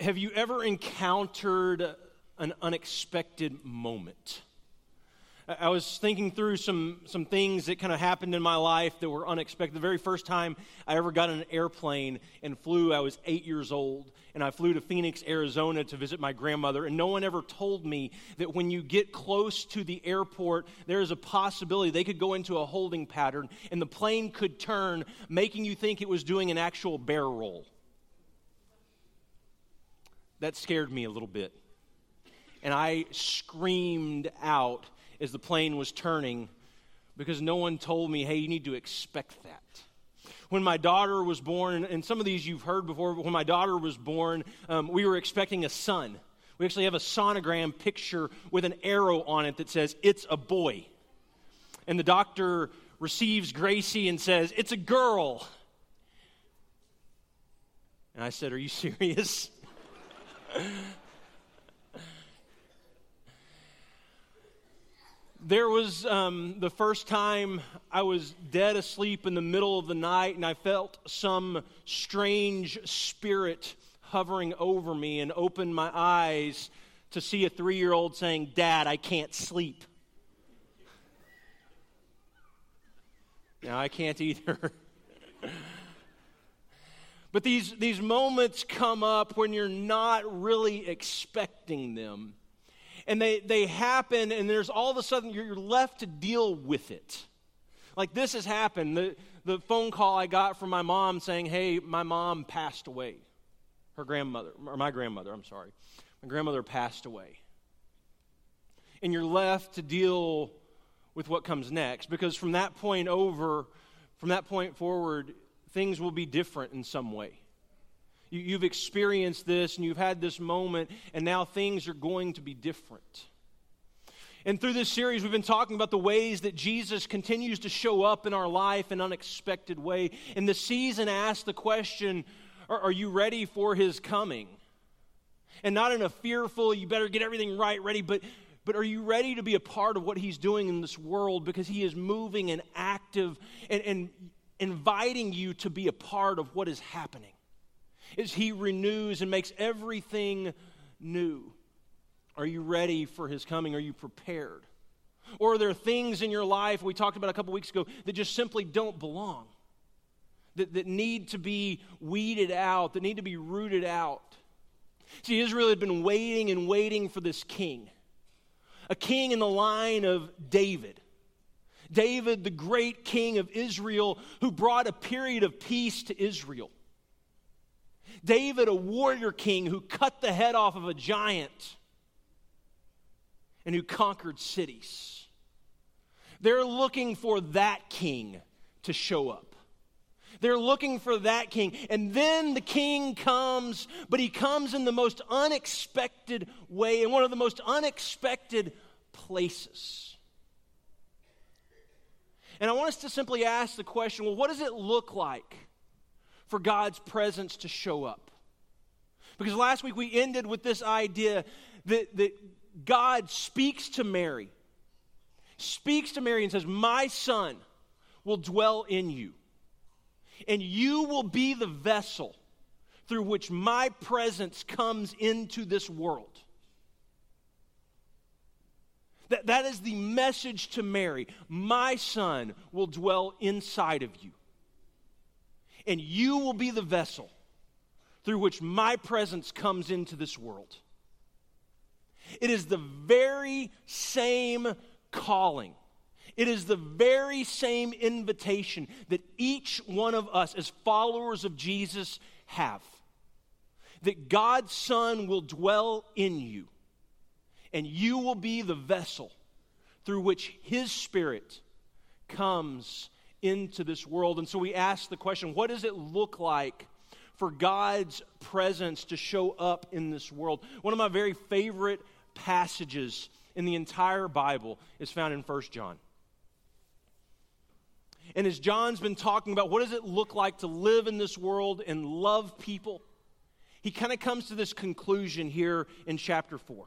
Have you ever encountered an unexpected moment? I was thinking through some, some things that kind of happened in my life that were unexpected. The very first time I ever got on an airplane and flew, I was eight years old, and I flew to Phoenix, Arizona to visit my grandmother. And no one ever told me that when you get close to the airport, there is a possibility they could go into a holding pattern and the plane could turn, making you think it was doing an actual barrel roll that scared me a little bit. And I screamed out as the plane was turning because no one told me, hey, you need to expect that. When my daughter was born, and some of these you've heard before, but when my daughter was born, um, we were expecting a son. We actually have a sonogram picture with an arrow on it that says, it's a boy. And the doctor receives Gracie and says, it's a girl. And I said, Are you serious? There was um, the first time I was dead asleep in the middle of the night, and I felt some strange spirit hovering over me and opened my eyes to see a three year old saying, Dad, I can't sleep. Now, I can't either. But these, these moments come up when you're not really expecting them. And they, they happen, and there's all of a sudden you're left to deal with it. Like this has happened. The, the phone call I got from my mom saying, Hey, my mom passed away. Her grandmother, or my grandmother, I'm sorry. My grandmother passed away. And you're left to deal with what comes next because from that point over, from that point forward, things will be different in some way. You, have experienced this and you've had this moment, and now things are going to be different. And through this series, we've been talking about the ways that Jesus continues to show up in our life in unexpected way. And the season asks the question are, are you ready for his coming? And not in a fearful, you better get everything right, ready, but but are you ready to be a part of what he's doing in this world because he is moving and active and, and inviting you to be a part of what is happening as He renews and makes everything new. Are you ready for His coming? Are you prepared? Or are there things in your life we talked about a couple weeks ago that just simply don't belong? That, that need to be weeded out, that need to be rooted out. See, Israel had been waiting and waiting for this king, a king in the line of David David, the great king of Israel, who brought a period of peace to Israel. David, a warrior king who cut the head off of a giant and who conquered cities. They're looking for that king to show up. They're looking for that king. And then the king comes, but he comes in the most unexpected way, in one of the most unexpected places. And I want us to simply ask the question well, what does it look like for God's presence to show up? Because last week we ended with this idea that, that God speaks to Mary, speaks to Mary and says, My son will dwell in you, and you will be the vessel through which my presence comes into this world. That, that is the message to Mary. My son will dwell inside of you, and you will be the vessel through which my presence comes into this world. It is the very same calling. It is the very same invitation that each one of us, as followers of Jesus, have. That God's Son will dwell in you and you will be the vessel through which His Spirit comes into this world. And so we ask the question what does it look like for God's presence to show up in this world? One of my very favorite passages in the entire Bible is found in 1 John. And as John's been talking about what does it look like to live in this world and love people, he kind of comes to this conclusion here in chapter 4.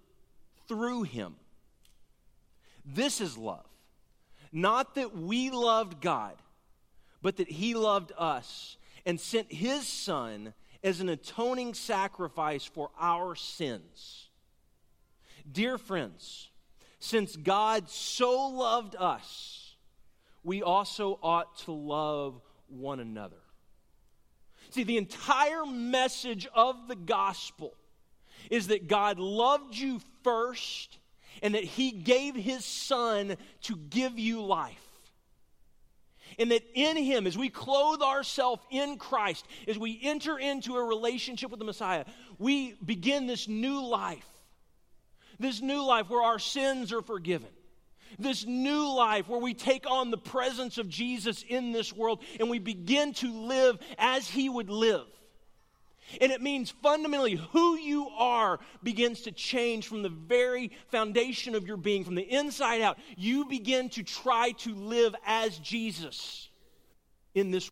through him. This is love. Not that we loved God, but that he loved us and sent his Son as an atoning sacrifice for our sins. Dear friends, since God so loved us, we also ought to love one another. See, the entire message of the gospel is that God loved you first and that He gave His Son to give you life. And that in Him, as we clothe ourselves in Christ, as we enter into a relationship with the Messiah, we begin this new life. This new life where our sins are forgiven. This new life where we take on the presence of Jesus in this world and we begin to live as He would live. And it means fundamentally who you are begins to change from the very foundation of your being, from the inside out. You begin to try to live as Jesus in this.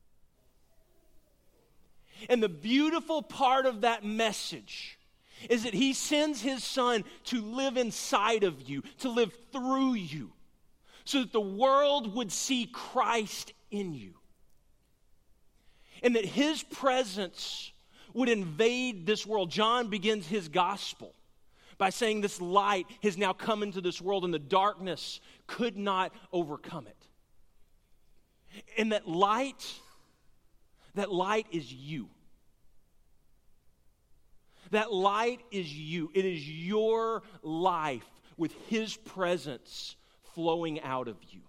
And the beautiful part of that message is that he sends his son to live inside of you, to live through you, so that the world would see Christ in you. And that his presence would invade this world. John begins his gospel by saying, This light has now come into this world, and the darkness could not overcome it. And that light, that light is you. That light is you. It is your life with His presence flowing out of you.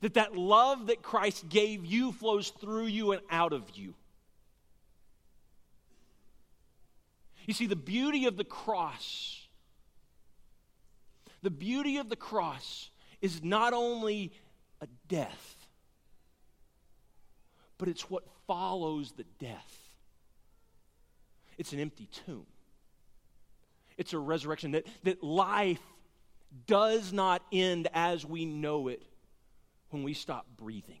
That that love that Christ gave you flows through you and out of you. You see, the beauty of the cross, the beauty of the cross is not only a death, but it's what follows the death. It's an empty tomb. It's a resurrection that, that life does not end as we know it when we stop breathing.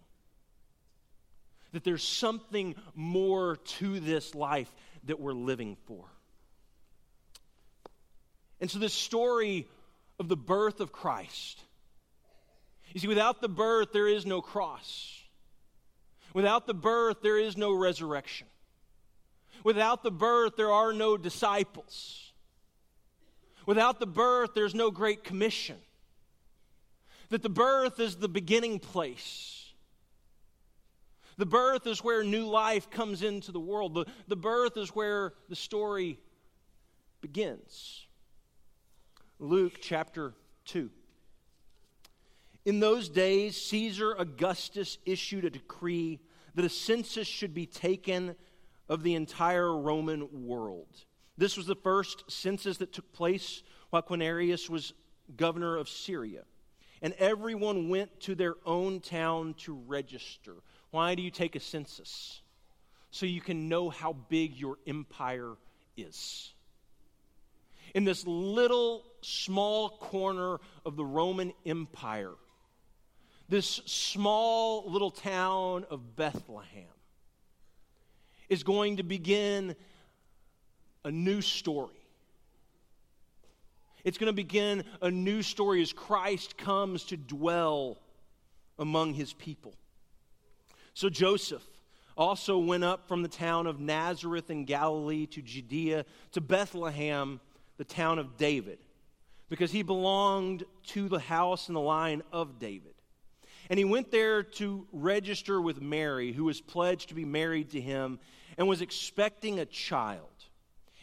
That there's something more to this life that we're living for. And so, this story of the birth of Christ. You see, without the birth, there is no cross. Without the birth, there is no resurrection. Without the birth, there are no disciples. Without the birth, there's no great commission. That the birth is the beginning place. The birth is where new life comes into the world. The, the birth is where the story begins. Luke chapter 2. In those days, Caesar Augustus issued a decree that a census should be taken of the entire Roman world. This was the first census that took place while Quirinius was governor of Syria. And everyone went to their own town to register. Why do you take a census? So you can know how big your empire is in this little small corner of the Roman Empire, this small little town of Bethlehem is going to begin a new story. It's going to begin a new story as Christ comes to dwell among his people. So Joseph also went up from the town of Nazareth in Galilee to Judea to Bethlehem the town of David, because he belonged to the house and the line of David. And he went there to register with Mary, who was pledged to be married to him and was expecting a child.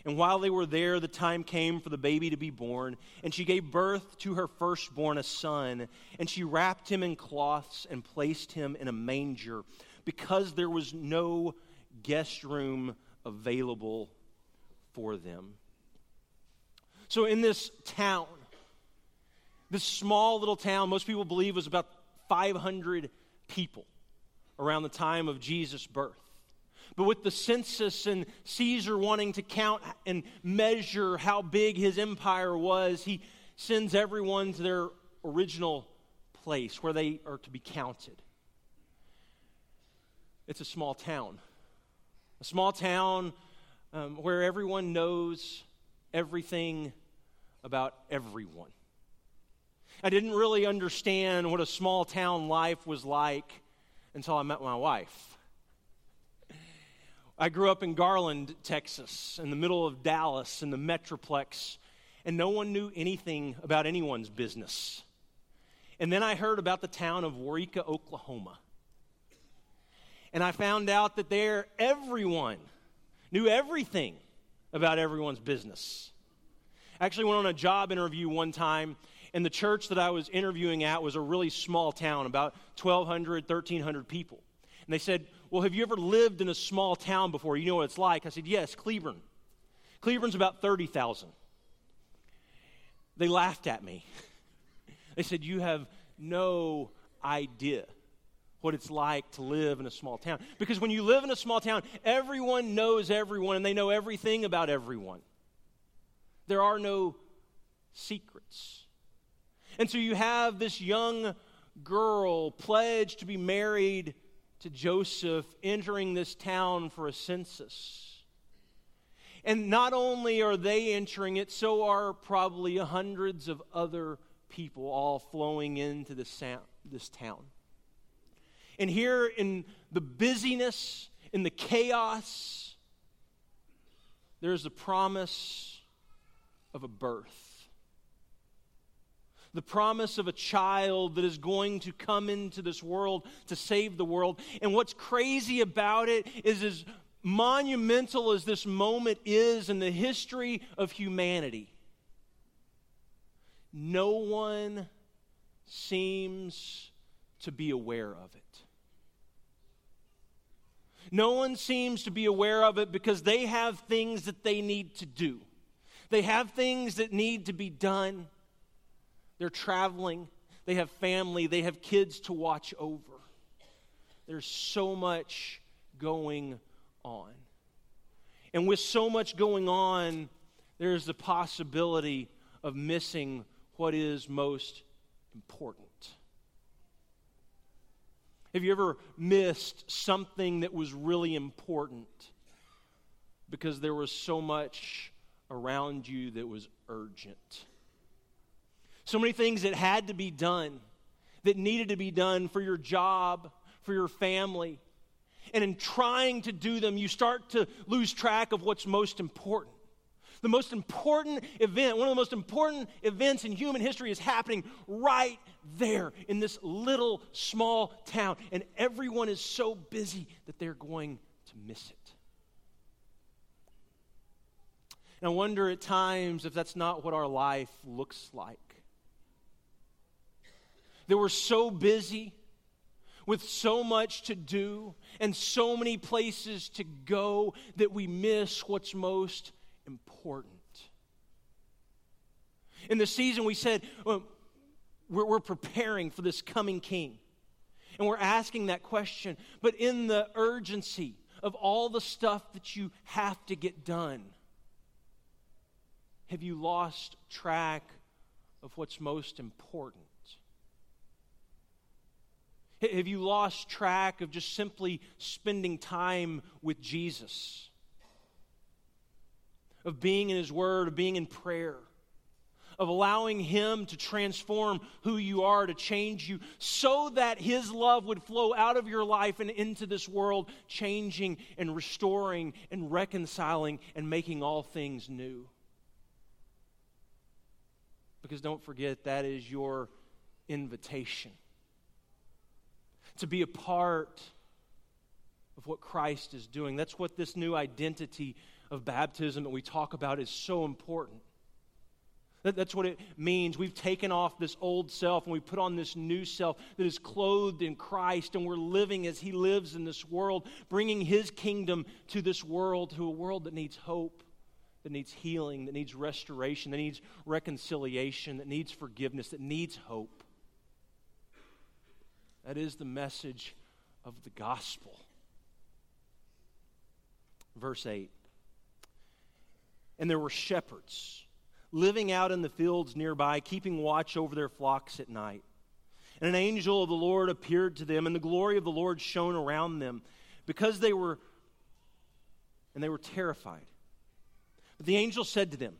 And while they were there, the time came for the baby to be born, and she gave birth to her firstborn, a son, and she wrapped him in cloths and placed him in a manger because there was no guest room available for them. So, in this town, this small little town, most people believe was about 500 people around the time of Jesus' birth. But with the census and Caesar wanting to count and measure how big his empire was, he sends everyone to their original place where they are to be counted. It's a small town. A small town um, where everyone knows everything about everyone. I didn't really understand what a small town life was like until I met my wife. I grew up in Garland, Texas, in the middle of Dallas, in the Metroplex, and no one knew anything about anyone's business. And then I heard about the town of Waurika, Oklahoma. And I found out that there, everyone knew everything about everyone's business. I actually went on a job interview one time, and the church that I was interviewing at was a really small town, about 1,200, 1,300 people. And they said, Well, have you ever lived in a small town before? You know what it's like? I said, Yes, Cleburne. Cleburne's about 30,000. They laughed at me. They said, You have no idea what it's like to live in a small town. Because when you live in a small town, everyone knows everyone and they know everything about everyone. There are no secrets. And so you have this young girl pledged to be married to Joseph entering this town for a census. And not only are they entering it, so are probably hundreds of other people all flowing into this, this town. And here in the busyness, in the chaos, there's the promise of a birth. The promise of a child that is going to come into this world to save the world. And what's crazy about it is, as monumental as this moment is in the history of humanity, no one seems to be aware of it. No one seems to be aware of it because they have things that they need to do. They have things that need to be done. They're traveling, they have family, they have kids to watch over. There's so much going on. And with so much going on, there's the possibility of missing what is most important. Have you ever missed something that was really important because there was so much around you that was urgent? So many things that had to be done, that needed to be done for your job, for your family. And in trying to do them, you start to lose track of what's most important. The most important event, one of the most important events in human history is happening right there in this little small town. And everyone is so busy that they're going to miss it. And I wonder at times if that's not what our life looks like. That we're so busy with so much to do and so many places to go that we miss what's most important. In the season, we said well, we're, we're preparing for this coming king. And we're asking that question. But in the urgency of all the stuff that you have to get done, have you lost track of what's most important? Have you lost track of just simply spending time with Jesus? of being in His Word, of being in prayer, of allowing Him to transform who you are, to change you, so that His love would flow out of your life and into this world, changing and restoring and reconciling and making all things new. Because don't forget, that is your invitation to be a part of what Christ is doing. That's what this new identity of baptism that we talk about is so important. That, that's what it means. We've taken off this old self and we put on this new self that is clothed in Christ, and we're living as He lives in this world, bringing His kingdom to this world, to a world that needs hope, that needs healing, that needs restoration, that needs reconciliation, that needs forgiveness, that needs hope. That is the message of the gospel. Verse 8. And there were shepherds living out in the fields nearby, keeping watch over their flocks at night. And an angel of the Lord appeared to them, and the glory of the Lord shone around them because they were, and they were terrified. But the angel said to them,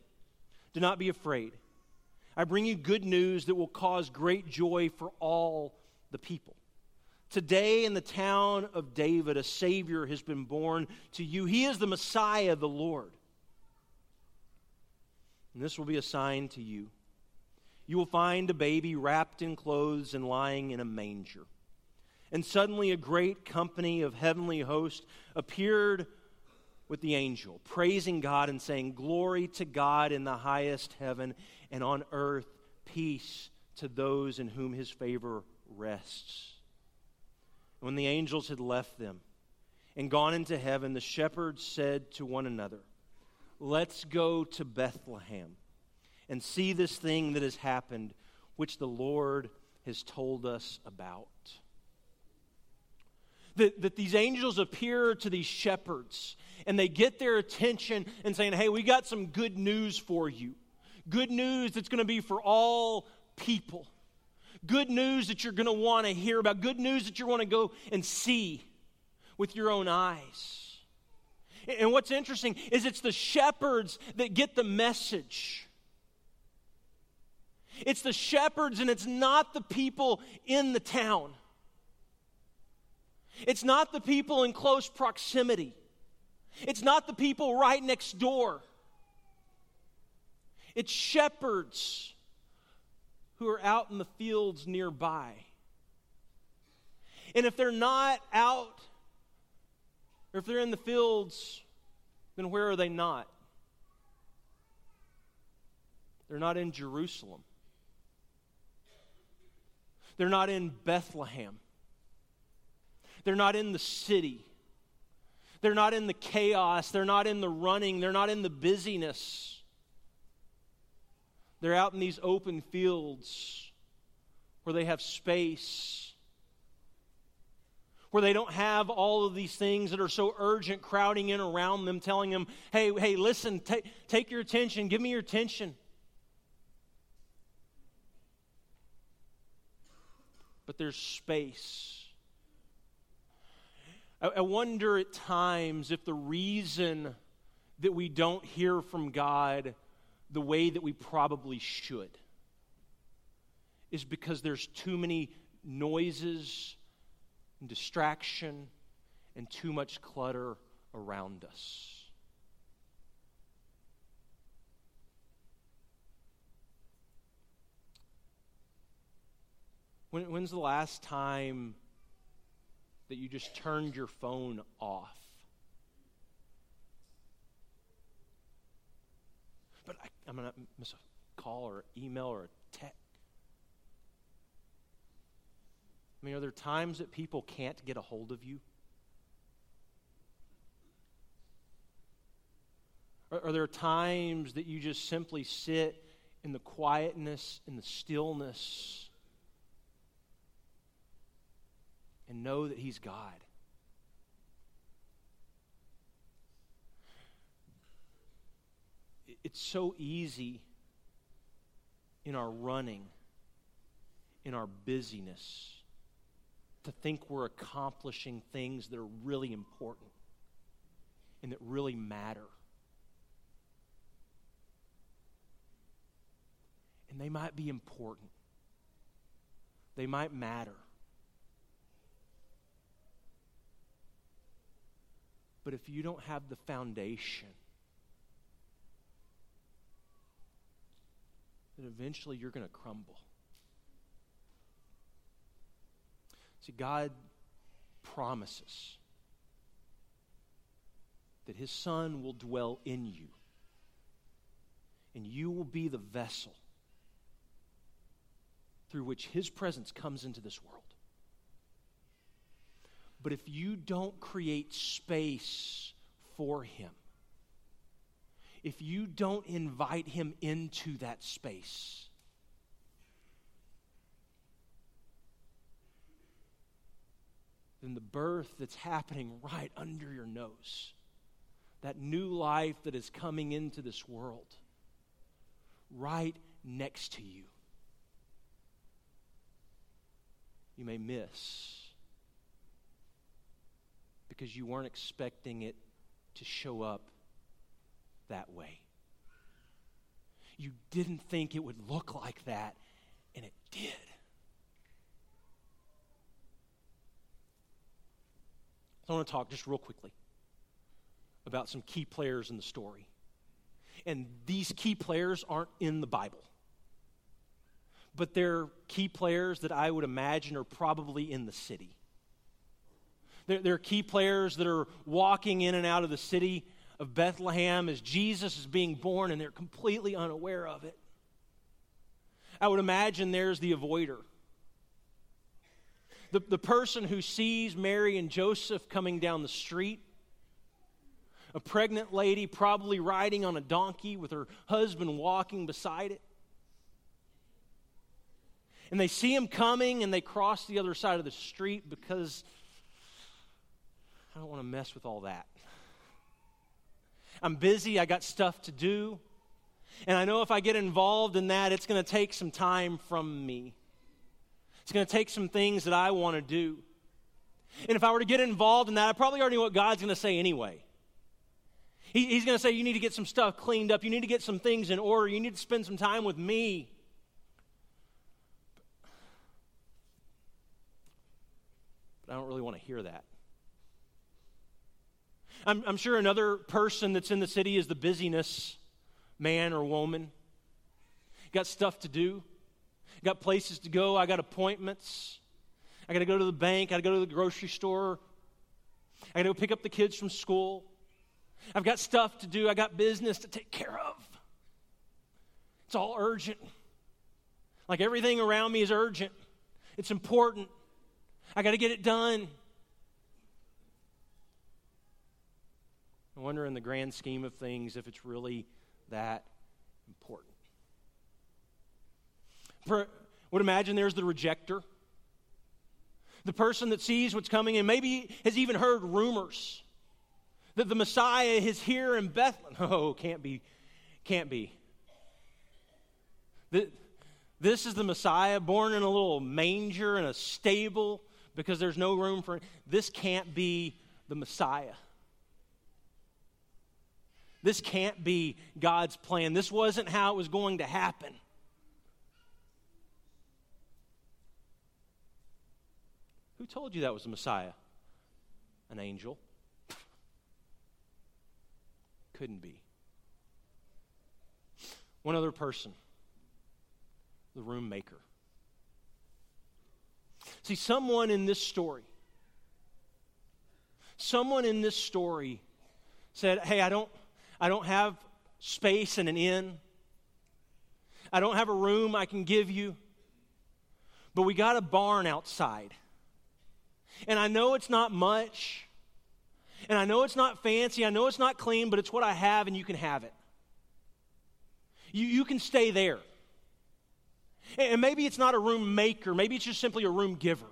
Do not be afraid. I bring you good news that will cause great joy for all the people. Today, in the town of David, a Savior has been born to you. He is the Messiah, the Lord. And this will be a sign to you. You will find a baby wrapped in clothes and lying in a manger. And suddenly, a great company of heavenly hosts appeared with the angel, praising God and saying, Glory to God in the highest heaven, and on earth, peace to those in whom his favor rests. When the angels had left them and gone into heaven, the shepherds said to one another, Let's go to Bethlehem and see this thing that has happened, which the Lord has told us about. That, that these angels appear to these shepherds and they get their attention and saying, Hey, we got some good news for you. Good news that's going to be for all people. Good news that you're going to want to hear about. Good news that you want to go and see with your own eyes. And what's interesting is it's the shepherds that get the message. It's the shepherds and it's not the people in the town. It's not the people in close proximity. It's not the people right next door. It's shepherds who are out in the fields nearby. And if they're not out, or if they're in the fields, then where are they not? They're not in Jerusalem. They're not in Bethlehem. They're not in the city. They're not in the chaos. They're not in the running. They're not in the busyness. They're out in these open fields where they have space, where they don't have all of these things that are so urgent crowding in around them, telling them, hey, hey, listen, take, take your attention, give me your attention. But there's space. I, I wonder at times if the reason that we don't hear from God the way that we probably should is because there's too many noises and distraction and too much clutter around us. When, when's the last time that you just turned your phone off? But I, am going to miss a call or email or a text. I mean, are there times that people can't get a hold of you? Are, are there times that you just simply sit in the quietness, in the stillness, and know that He's God? It's so easy in our running, in our busyness, to think we're accomplishing things that are really important and that really matter. And they might be important, they might matter. But if you don't have the foundation, that eventually you're going to crumble. See, God promises that His Son will dwell in you, and you will be the vessel through which His presence comes into this world. But if you don't create space for Him, if you don't invite him into that space. Then the birth that's happening right under your nose, that new life that is coming into this world right next to you. You may miss because you weren't expecting it to show up that way. You didn't think it would look like that, and it did. I want to talk just real quickly about some key players in the story. And these key players aren't in the Bible, but they're key players that I would imagine are probably in the city. They're, they're key players that are walking in and out of the city of Bethlehem as Jesus is being born, and they're completely unaware of it. I would imagine there's the avoider. The, the person who sees Mary and Joseph coming down the street a pregnant lady, probably riding on a donkey with her husband walking beside it. And they see him coming and they cross the other side of the street because I don't want to mess with all that. I'm busy, I got stuff to do. And I know if I get involved in that, it's going to take some time from me. It's going to take some things that I want to do. And if I were to get involved in that, I probably already know what God's going to say anyway. He, he's going to say, You need to get some stuff cleaned up. You need to get some things in order. You need to spend some time with me. But I don't really want to hear that. I'm, I'm sure another person that's in the city is the busyness man or woman. Got stuff to do, got places to go, I got appointments. I got to go to the bank, I got to go to the grocery store, I got to go pick up the kids from school. I've got stuff to do, I got business to take care of. It's all urgent. Like everything around me is urgent, it's important. I got to get it done. I wonder, in the grand scheme of things, if it's really that important. For, would imagine there's the rejector, the person that sees what's coming and maybe has even heard rumors that the Messiah is here in Bethlehem. Oh, can't be, can't be. This is the Messiah born in a little manger in a stable because there's no room for this can't be the Messiah. This can't be God's plan. This wasn't how it was going to happen. Who told you that was the Messiah? An angel couldn't be. One other person, the room maker. See, someone in this story, someone in this story said, Hey, I don't, I don't have space in an inn. I don't have a room I can give you, but we got a barn outside. And I know it's not much, and I know it's not fancy, I know it's not clean, but it's what I have, and you can have it. You, you can stay there. And maybe it's not a room maker, maybe it's just simply a room giver.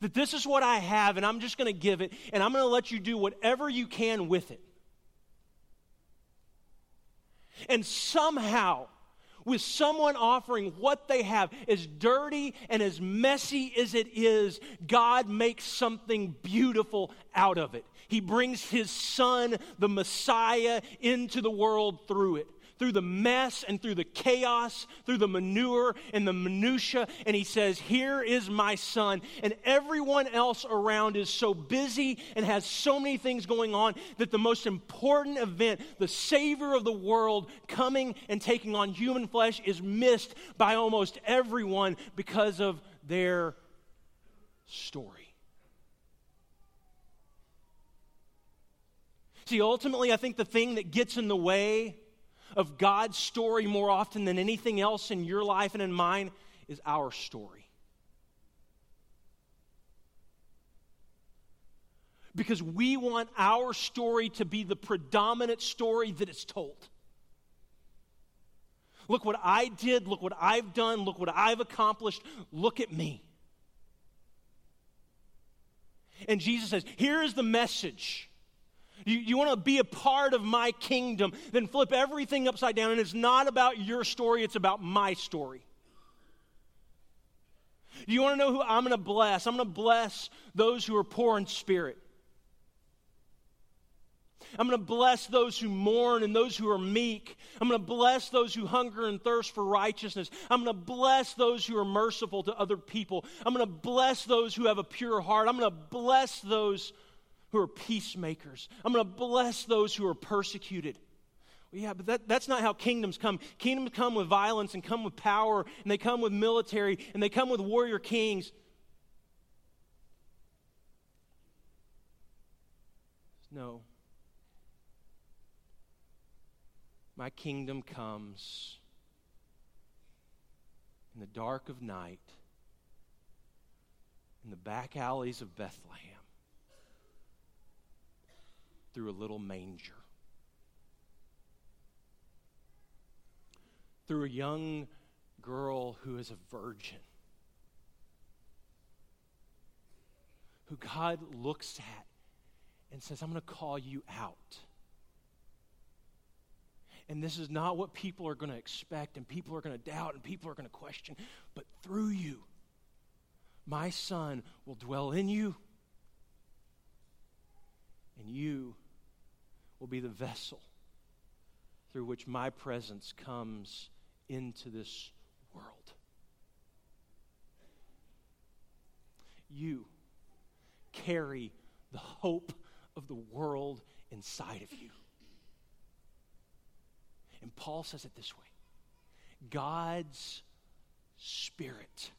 That this is what I have, and I'm just going to give it, and I'm going to let you do whatever you can with it. And somehow, with someone offering what they have, as dirty and as messy as it is, God makes something beautiful out of it. He brings his son, the Messiah, into the world through it through the mess and through the chaos, through the manure and the minutia, and he says, "Here is my son." And everyone else around is so busy and has so many things going on that the most important event, the savior of the world coming and taking on human flesh is missed by almost everyone because of their story. See, ultimately, I think the thing that gets in the way of God's story more often than anything else in your life and in mine is our story. Because we want our story to be the predominant story that is told. Look what I did. Look what I've done. Look what I've accomplished. Look at me. And Jesus says, Here is the message You, you want to be a part of my kingdom, then flip everything upside down. And it's not about your story, it's about my story. Do you want to know who I'm going to bless? I'm going to bless those who are poor in spirit. I'm going to bless those who mourn and those who are meek. I'm going to bless those who hunger and thirst for righteousness. I'm going to bless those who are merciful to other people. I'm going to bless those who have a pure heart. I'm going to bless those who are peacemakers. I'm going to bless those who are persecuted. Well, yeah, but that, that's not how kingdoms come. Kingdoms come with violence and come with power, and they come with military, and they come with warrior kings. No. My kingdom comes in the dark of night, in the back alleys of Bethlehem, through a little manger. Through a young girl who is a virgin, who God looks at and says, I'm going to call you out and this is not what people are going to expect, and people are going to doubt, and people are going to question. But through you, my son will dwell in you, and you will be the vessel through which my presence comes into this world. You carry the hope of the world inside of you. And Paul says it this way God's Spirit,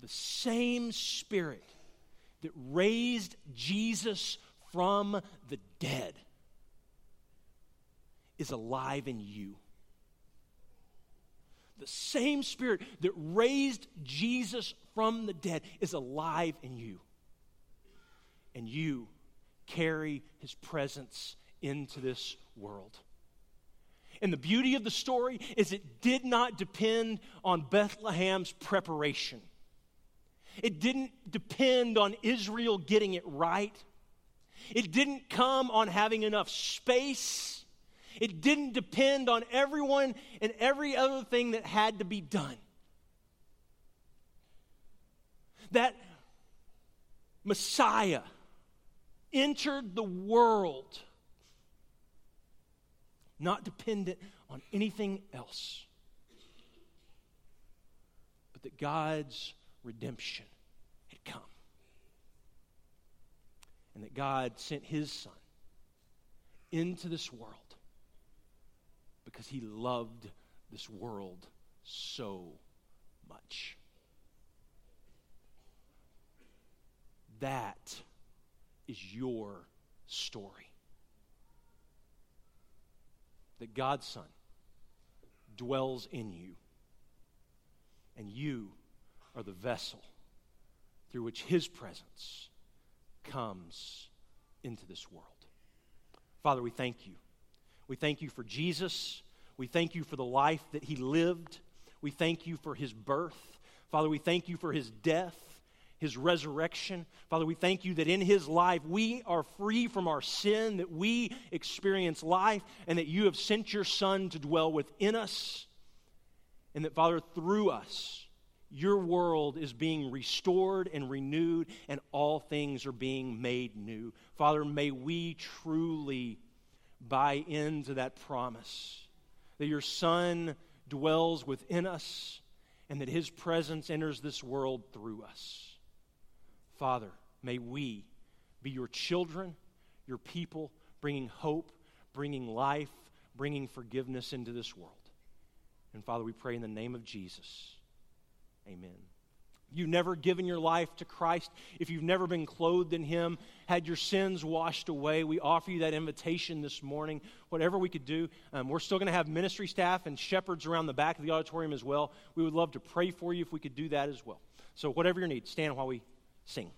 the same Spirit that raised Jesus from the dead, is alive in you. The same Spirit that raised Jesus from the dead is alive in you. And you carry his presence into this world. And the beauty of the story is it did not depend on Bethlehem's preparation. It didn't depend on Israel getting it right. It didn't come on having enough space. It didn't depend on everyone and every other thing that had to be done. That Messiah entered the world not dependent on anything else, but that God's redemption had come. And that God sent his son into this world because he loved this world so much. That is your story that God's Son dwells in you, and you are the vessel through which His presence comes into this world. Father, we thank you. We thank you for Jesus. We thank you for the life that He lived. We thank you for His birth. Father, we thank you for His death his resurrection. Father, we thank you that in his life we are free from our sin, that we experience life, and that you have sent your Son to dwell within us. And that, Father, through us, your world is being restored and renewed, and all things are being made new. Father, may we truly buy into that promise that your Son dwells within us and that his presence enters this world through us. Father, may we be your children, your people, bringing hope, bringing life, bringing forgiveness into this world. And Father, we pray in the name of Jesus. Amen. You've never given your life to Christ, if you've never been clothed in Him, had your sins washed away, we offer you that invitation this morning. Whatever we could do, um, we're still going to have ministry staff and shepherds around the back of the auditorium as well. We would love to pray for you if we could do that as well. So, whatever your need, stand while we sing.